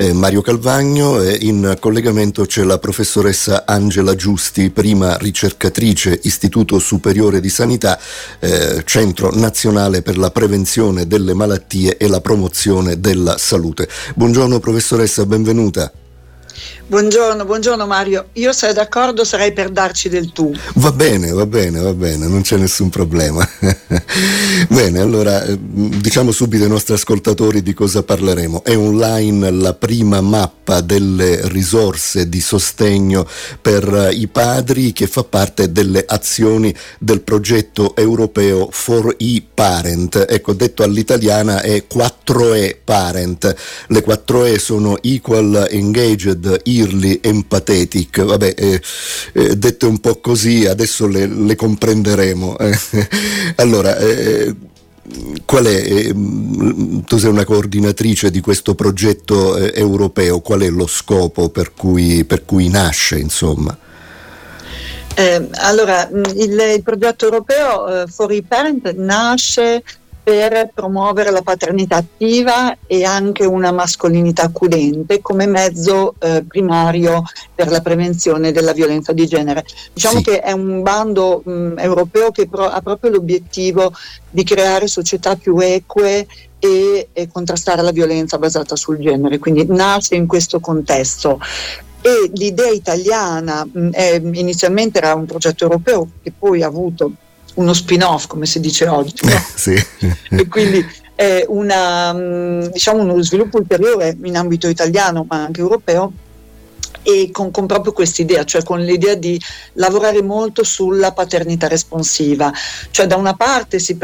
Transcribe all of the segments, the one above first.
eh, Mario Calvagno e in collegamento c'è la professoressa Angela Giusti, prima ricercatrice Istituto Superiore di Sanità, eh, Centro Nazionale per la Prevenzione delle Malattie e la Promozione della Salute. Buongiorno professoressa, benvenuta. Buongiorno, buongiorno Mario. Io se d'accordo sarei per darci del tu. Va bene, va bene, va bene, non c'è nessun problema. bene, allora eh, diciamo subito ai nostri ascoltatori di cosa parleremo. È online la prima mappa delle risorse di sostegno per i padri che fa parte delle azioni del progetto europeo For e-Parent. Ecco, detto all'italiana è 4E Parent. Le 4E sono Equal, Engaged, early empathetic, vabbè, eh, eh, dette un po' così, adesso le, le comprenderemo. allora, eh, qual è, eh, tu sei una coordinatrice di questo progetto eh, europeo, qual è lo scopo per cui, per cui nasce, insomma? Eh, allora, il, il, progetto europeo eh, For e-Parent nasce per promuovere la paternità attiva e anche una mascolinità accudente come mezzo eh, primario per la prevenzione della violenza di genere. Diciamo sì. che è un bando mh, europeo che pro- ha proprio l'obiettivo di creare società più eque e, e contrastare la violenza basata sul genere, quindi nasce in questo contesto e l'idea italiana mh, è, inizialmente era un progetto europeo che poi ha avuto uno spin-off, come si dice oggi. No? Eh, sì. e quindi è una, mm, diciamo uno sviluppo ulteriore in ambito italiano, ma anche europeo, e con, con proprio quest'idea, cioè con l'idea di lavorare molto sulla paternità responsiva, cioè da una parte si,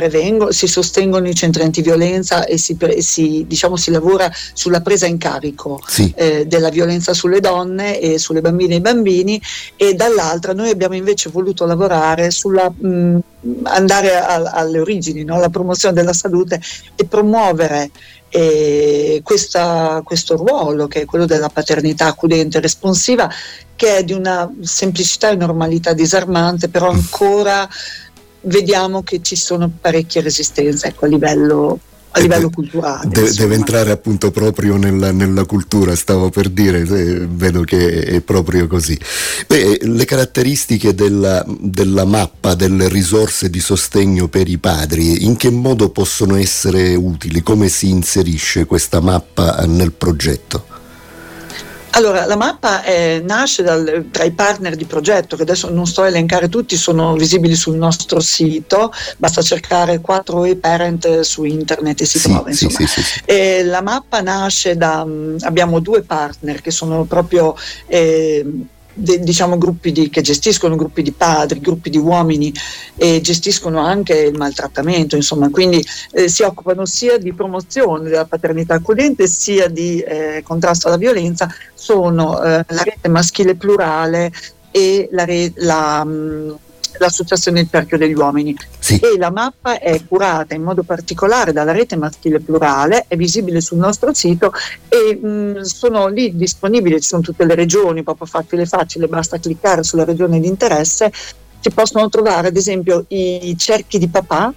si sostengono i centri antiviolenza e si, si, diciamo, si lavora sulla presa in carico sì. eh, della violenza sulle donne e sulle bambine e i bambini e dall'altra noi abbiamo invece voluto lavorare sulla mh, andare a, alle origini, no? la promozione della salute e promuovere questa, questo ruolo che è quello della paternità accudente e responsiva che è di una semplicità e normalità disarmante però ancora vediamo che ci sono parecchie resistenze ecco, a livello a livello culturale. De- deve entrare appunto proprio nella, nella, cultura, stavo per dire, vedo che è proprio così. Beh, le caratteristiche della, della mappa delle risorse di sostegno per i padri, in che modo possono essere utili? Come si inserisce questa mappa nel progetto? Allora, la mappa è, nasce dal, tra i partner di progetto, che adesso non sto a elencare tutti, sono visibili sul nostro sito, basta cercare 4E Parent su internet e si sì, trova. Sì, sì, e la mappa nasce da, abbiamo due partner che sono proprio... Eh, de, diciamo gruppi di, che gestiscono gruppi di padri, gruppi di uomini e gestiscono anche il maltrattamento, insomma, quindi eh, si occupano sia di promozione della paternità accudente sia di eh, contrasto alla violenza, sono eh, la rete maschile plurale e la, re, la mh, l'Associazione Il Cerchio degli Uomini. Sì. E la mappa è curata in modo particolare dalla rete maschile plurale, è visibile sul nostro sito e mh, sono lì disponibili, ci sono tutte le regioni, proprio facile facile, basta cliccare sulla regione di interesse. Si possono trovare ad esempio i cerchi di papà,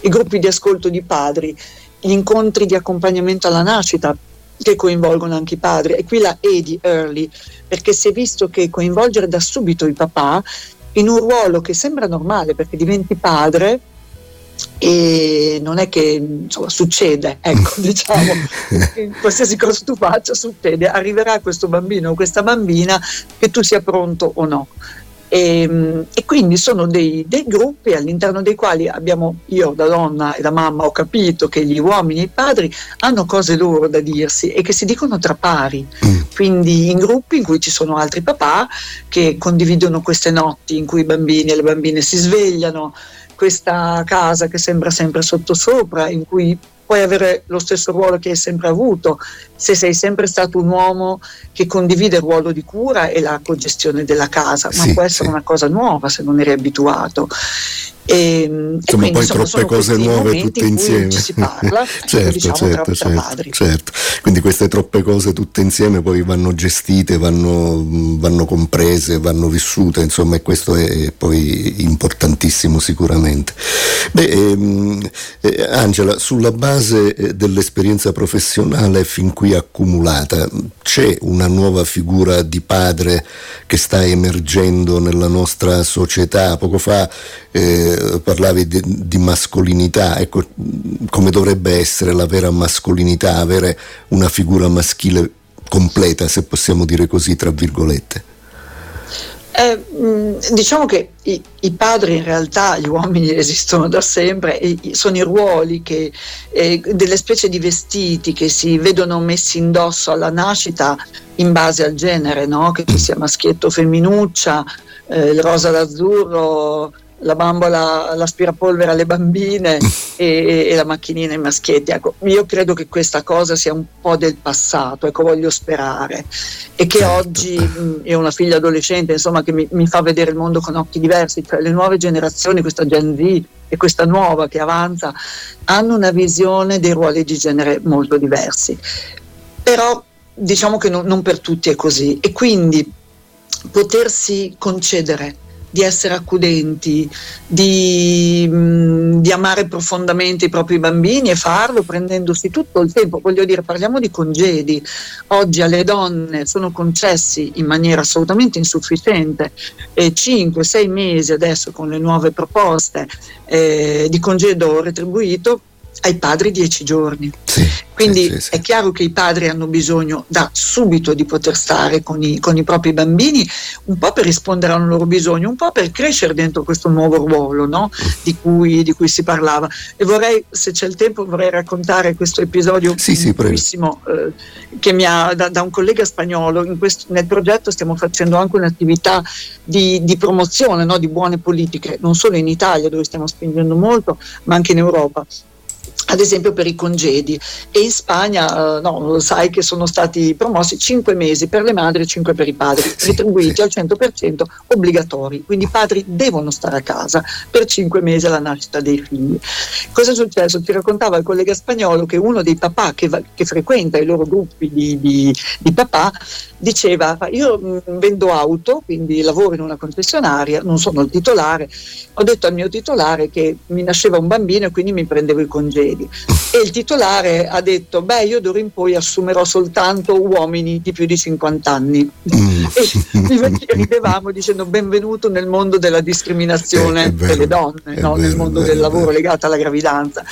i gruppi di ascolto di padri, gli incontri di accompagnamento alla nascita che coinvolgono anche i padri e qui la E di early perché si è visto che coinvolgere da subito i papà in un ruolo che sembra normale perché diventi padre e non è che insomma, succede, ecco, diciamo, qualsiasi cosa tu faccia succede, arriverà questo bambino o questa bambina che tu sia pronto o no. E, ehm, e, quindi sono dei, dei, gruppi all'interno dei quali abbiamo, io da donna e da mamma ho capito che gli uomini e i padri hanno cose loro da dirsi e che si dicono tra pari, mm. quindi in gruppi in cui ci sono altri papà che condividono queste notti in cui i bambini e le bambine si svegliano, questa casa che sembra sempre sottosopra, in cui puoi avere lo stesso ruolo che hai sempre avuto, se sei sempre stato un uomo che condivide il ruolo di cura e la cogestione della casa, ma sì, può essere sì. una cosa nuova se non eri abituato. E, insomma, e quindi, poi insomma, troppe cose nuove tutte insieme. ci si parla, certo, diciamo, certo, tra, certo, certo. Quindi queste troppe cose tutte insieme poi vanno gestite, vanno, vanno comprese, vanno vissute, insomma, e questo è poi importantissimo sicuramente. Beh, ehm, eh, Angela, sulla base eh, dell'esperienza professionale fin qui accumulata, c'è una nuova figura di padre che sta emergendo nella nostra società? Poco fa eh, parlavi di, di, mascolinità, ecco, come dovrebbe essere la vera mascolinità, avere una figura maschile completa, se possiamo dire così, tra virgolette? Eh, diciamo che i, i, padri in realtà, gli uomini esistono da sempre, sono i ruoli che, eh, delle specie di vestiti che si vedono messi indosso alla nascita in base al genere, no? che ci sia maschietto o femminuccia, eh, il rosa l'azzurro, la bambola, l'aspirapolvere alle bambine e, e, la macchinina ai maschietti. Ecco, io credo che questa cosa sia un po' del passato, ecco, voglio sperare. E che certo. oggi mh, ho una figlia adolescente, insomma, che mi, mi, fa vedere il mondo con occhi diversi, cioè le nuove generazioni, questa Gen Z e questa nuova che avanza, hanno una visione dei ruoli di genere molto diversi. Però diciamo che non, non per tutti è così e quindi potersi concedere di essere accudenti, di, di, amare profondamente i propri bambini e farlo prendendosi tutto il tempo. Voglio dire, parliamo di congedi. Oggi alle donne sono concessi in maniera assolutamente insufficiente eh, 5-6 mesi adesso con le nuove proposte eh, di congedo retribuito ai padri 10 giorni. Sì, Quindi sì, sì, è chiaro che i padri hanno bisogno da subito di poter stare con i, con i, propri bambini, un po' per rispondere a un loro bisogno, un po' per crescere dentro questo nuovo ruolo no? di, cui, di, cui, si parlava. E vorrei, se c'è il tempo, vorrei raccontare questo episodio bellissimo eh, che mi ha da, da, un collega spagnolo. Questo, nel progetto stiamo facendo anche un'attività di, di promozione no? di buone politiche, non solo in Italia dove stiamo spingendo molto, ma anche in Europa ad esempio per i congedi e in Spagna eh, no, sai che sono stati promossi 5 mesi per le madri e 5 per i padri, sì, retribuiti sì. al 100% obbligatori, quindi i padri devono stare a casa per 5 mesi alla nascita dei figli. Cosa è successo? Ti raccontava il collega spagnolo che uno dei papà che, va, che frequenta i loro gruppi di, di, di papà diceva io mm, vendo auto, quindi lavoro in una concessionaria, non sono il titolare, ho detto al mio titolare che mi nasceva un bambino e quindi mi prendevo i congedi piedi. E il titolare ha detto, beh, io d'ora in poi assumerò soltanto uomini di più di 50 anni. Mm. e ridevamo dicendo benvenuto nel mondo della discriminazione eh, delle donne, no? vero, nel mondo vero, del lavoro legato alla gravidanza.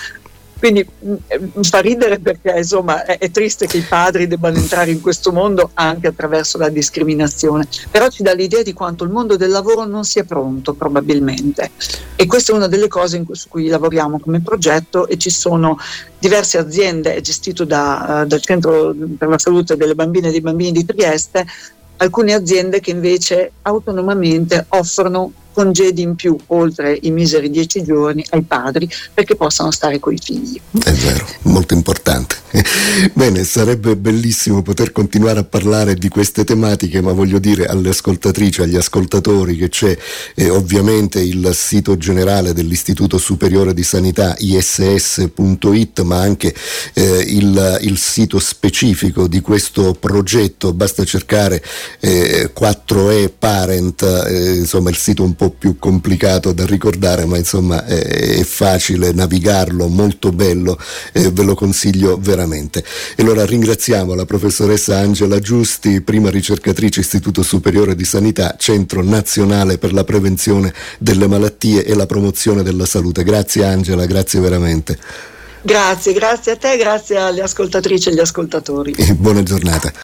Quindi mh, mm, fa ridere perché insomma è, è, triste che i padri debbano entrare in questo mondo anche attraverso la discriminazione, però ci dà l'idea di quanto il mondo del lavoro non sia pronto probabilmente. E questa è una delle cose cui, su cui lavoriamo come progetto e ci sono diverse aziende, è gestito da, uh, dal Centro per la Salute delle Bambine e dei Bambini di Trieste, alcune aziende che invece autonomamente offrono congedi in più oltre i miseri dieci giorni ai padri perché possano stare con i figli. È vero, molto importante. Bene, sarebbe bellissimo poter continuare a parlare di queste tematiche, ma voglio dire alle ascoltatrici, agli ascoltatori che c'è eh, ovviamente il sito generale dell'Istituto Superiore di Sanità iss.it, ma anche eh, il, il, sito specifico di questo progetto, basta cercare eh, 4E Parent, eh, insomma il sito un po' più complicato da ricordare, ma insomma è, è facile navigarlo, molto bello, eh, ve lo consiglio veramente. E allora ringraziamo la professoressa Angela Giusti, prima ricercatrice Istituto Superiore di Sanità, Centro Nazionale per la Prevenzione delle Malattie e la Promozione della Salute. Grazie Angela, grazie veramente. Grazie, grazie a te, grazie alle ascoltatrici e agli ascoltatori. Buona giornata.